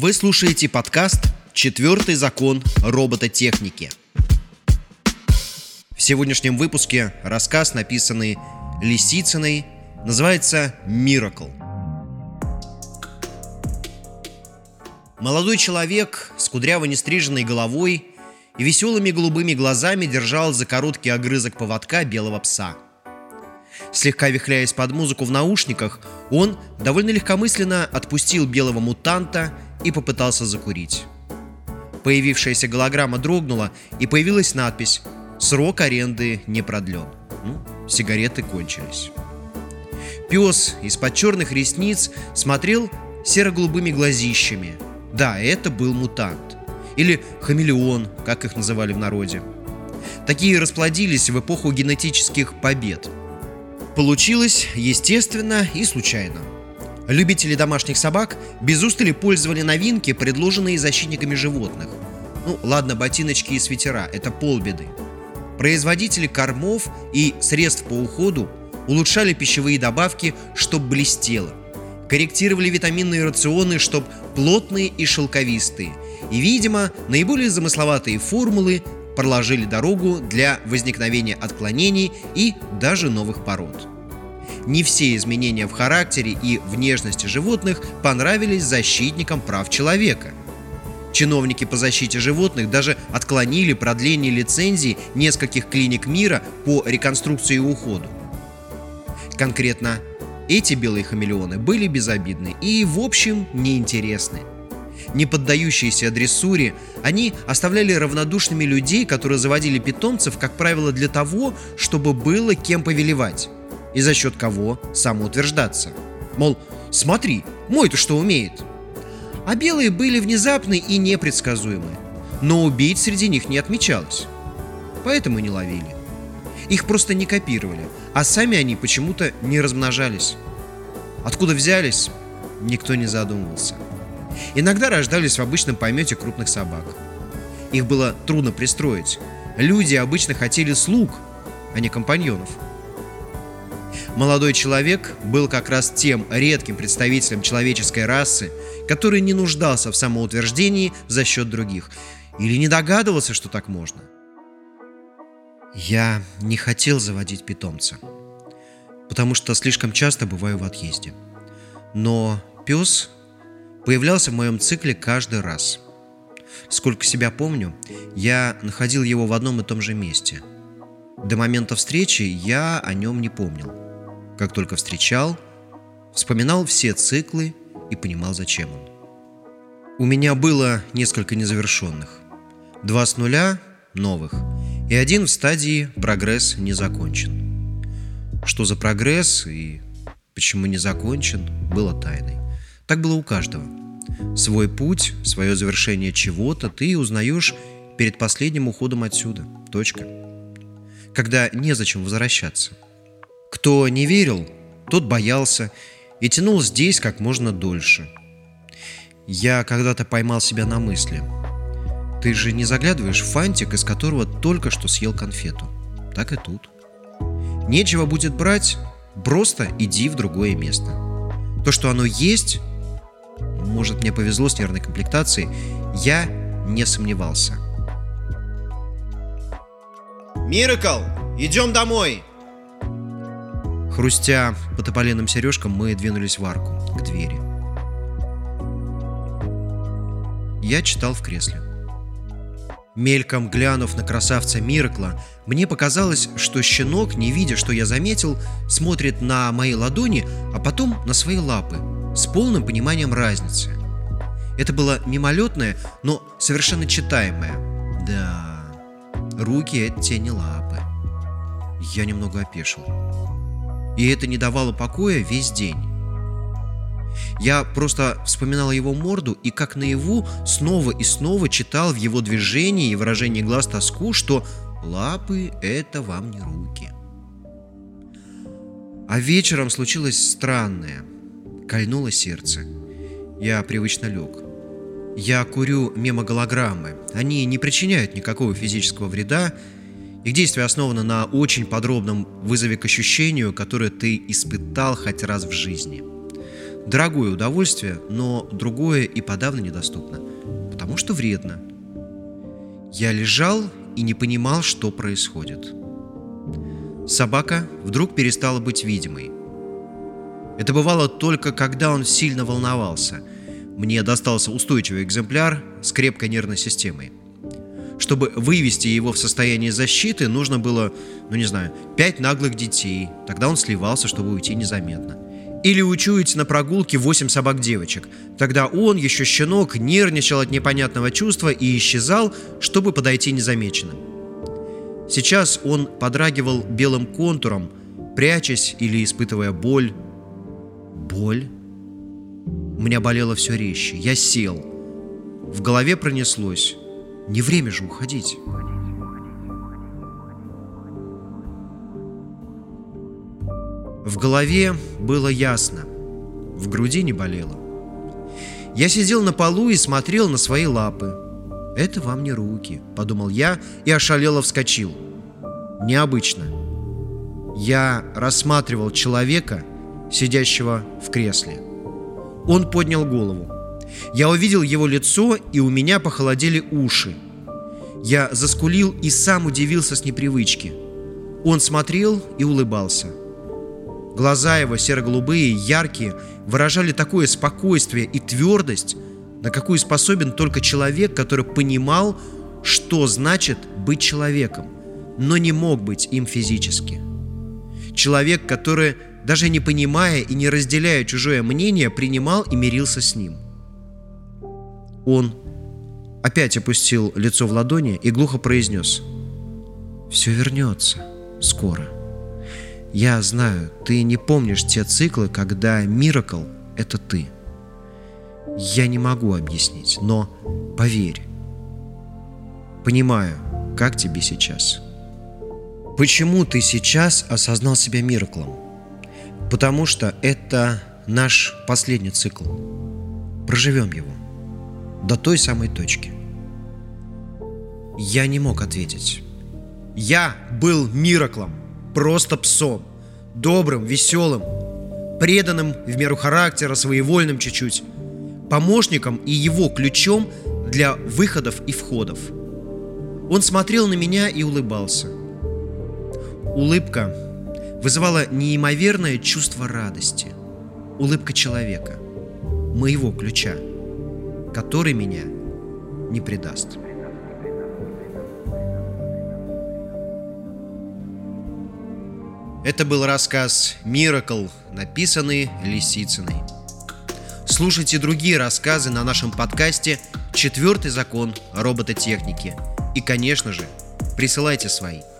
Вы слушаете подкаст «Четвертый закон робототехники». В сегодняшнем выпуске рассказ, написанный Лисицыной, называется «Миракл». Молодой человек с кудряво нестриженной головой и веселыми голубыми глазами держал за короткий огрызок поводка белого пса. Слегка вихляясь под музыку в наушниках, он довольно легкомысленно отпустил белого мутанта и попытался закурить. Появившаяся голограмма дрогнула, и появилась надпись «Срок аренды не продлен». Ну, сигареты кончились. Пес из-под черных ресниц смотрел серо-голубыми глазищами. Да, это был мутант. Или хамелеон, как их называли в народе. Такие расплодились в эпоху генетических побед. Получилось естественно и случайно – Любители домашних собак без устали пользовали новинки, предложенные защитниками животных. Ну, ладно, ботиночки и свитера – это полбеды. Производители кормов и средств по уходу улучшали пищевые добавки, чтоб блестело. Корректировали витаминные рационы, чтоб плотные и шелковистые. И, видимо, наиболее замысловатые формулы проложили дорогу для возникновения отклонений и даже новых пород не все изменения в характере и внешности животных понравились защитникам прав человека. Чиновники по защите животных даже отклонили продление лицензий нескольких клиник мира по реконструкции и уходу. Конкретно эти белые хамелеоны были безобидны и, в общем, неинтересны. Не поддающиеся дрессуре, они оставляли равнодушными людей, которые заводили питомцев, как правило, для того, чтобы было кем повелевать и за счет кого самоутверждаться. Мол, смотри, мой-то что умеет. А белые были внезапны и непредсказуемы, но убийц среди них не отмечалось. Поэтому не ловили. Их просто не копировали, а сами они почему-то не размножались. Откуда взялись, никто не задумывался. Иногда рождались в обычном помете крупных собак. Их было трудно пристроить. Люди обычно хотели слуг, а не компаньонов – Молодой человек был как раз тем редким представителем человеческой расы, который не нуждался в самоутверждении за счет других или не догадывался, что так можно. Я не хотел заводить питомца, потому что слишком часто бываю в отъезде. Но пес появлялся в моем цикле каждый раз. Сколько себя помню, я находил его в одном и том же месте. До момента встречи я о нем не помнил – как только встречал, вспоминал все циклы и понимал, зачем он. У меня было несколько незавершенных. Два с нуля – новых, и один в стадии «прогресс не закончен». Что за прогресс и почему не закончен, было тайной. Так было у каждого. Свой путь, свое завершение чего-то ты узнаешь перед последним уходом отсюда. Точка. Когда незачем возвращаться – кто не верил, тот боялся и тянул здесь как можно дольше. Я когда-то поймал себя на мысли. Ты же не заглядываешь в фантик, из которого только что съел конфету. Так и тут. Нечего будет брать, просто иди в другое место. То, что оно есть, может мне повезло с нервной комплектацией, я не сомневался. Миракл, идем домой! Хрустя по тополиным сережкам, мы двинулись в арку, к двери. Я читал в кресле. Мельком глянув на красавца Миракла, мне показалось, что щенок, не видя, что я заметил, смотрит на мои ладони, а потом на свои лапы, с полным пониманием разницы. Это было мимолетное, но совершенно читаемое. Да, руки — это те не лапы. Я немного опешил и это не давало покоя весь день. Я просто вспоминал его морду и как наяву снова и снова читал в его движении и выражении глаз тоску, что лапы — это вам не руки. А вечером случилось странное. Кольнуло сердце. Я привычно лег. Я курю мемоголограммы. Они не причиняют никакого физического вреда, их действие основано на очень подробном вызове к ощущению, которое ты испытал хоть раз в жизни. дорогое удовольствие, но другое и подавно недоступно, потому что вредно. Я лежал и не понимал, что происходит. Собака вдруг перестала быть видимой. Это бывало только когда он сильно волновался. Мне достался устойчивый экземпляр с крепкой нервной системой. Чтобы вывести его в состояние защиты, нужно было, ну не знаю, пять наглых детей. Тогда он сливался, чтобы уйти незаметно. Или учуять на прогулке восемь собак-девочек. Тогда он, еще щенок, нервничал от непонятного чувства и исчезал, чтобы подойти незамеченным. Сейчас он подрагивал белым контуром, прячась или испытывая боль. Боль? У меня болело все резче. Я сел. В голове пронеслось. Не время же уходить. В голове было ясно, в груди не болело. Я сидел на полу и смотрел на свои лапы. «Это вам не руки», — подумал я и ошалело вскочил. Необычно. Я рассматривал человека, сидящего в кресле. Он поднял голову. Я увидел его лицо, и у меня похолодели уши. Я заскулил и сам удивился с непривычки. Он смотрел и улыбался. Глаза его серо-голубые, яркие, выражали такое спокойствие и твердость, на какую способен только человек, который понимал, что значит быть человеком, но не мог быть им физически. Человек, который, даже не понимая и не разделяя чужое мнение, принимал и мирился с ним – он опять опустил лицо в ладони и глухо произнес. «Все вернется скоро. Я знаю, ты не помнишь те циклы, когда Миракл — это ты. Я не могу объяснить, но поверь. Понимаю, как тебе сейчас. Почему ты сейчас осознал себя Мираклом? Потому что это наш последний цикл. Проживем его до той самой точки. Я не мог ответить. Я был Мираклом, просто псом, добрым, веселым, преданным в меру характера, своевольным чуть-чуть, помощником и его ключом для выходов и входов. Он смотрел на меня и улыбался. Улыбка вызывала неимоверное чувство радости. Улыбка человека, моего ключа – который меня не предаст. Это был рассказ «Миракл», написанный Лисицыной. Слушайте другие рассказы на нашем подкасте «Четвертый закон робототехники». И, конечно же, присылайте свои –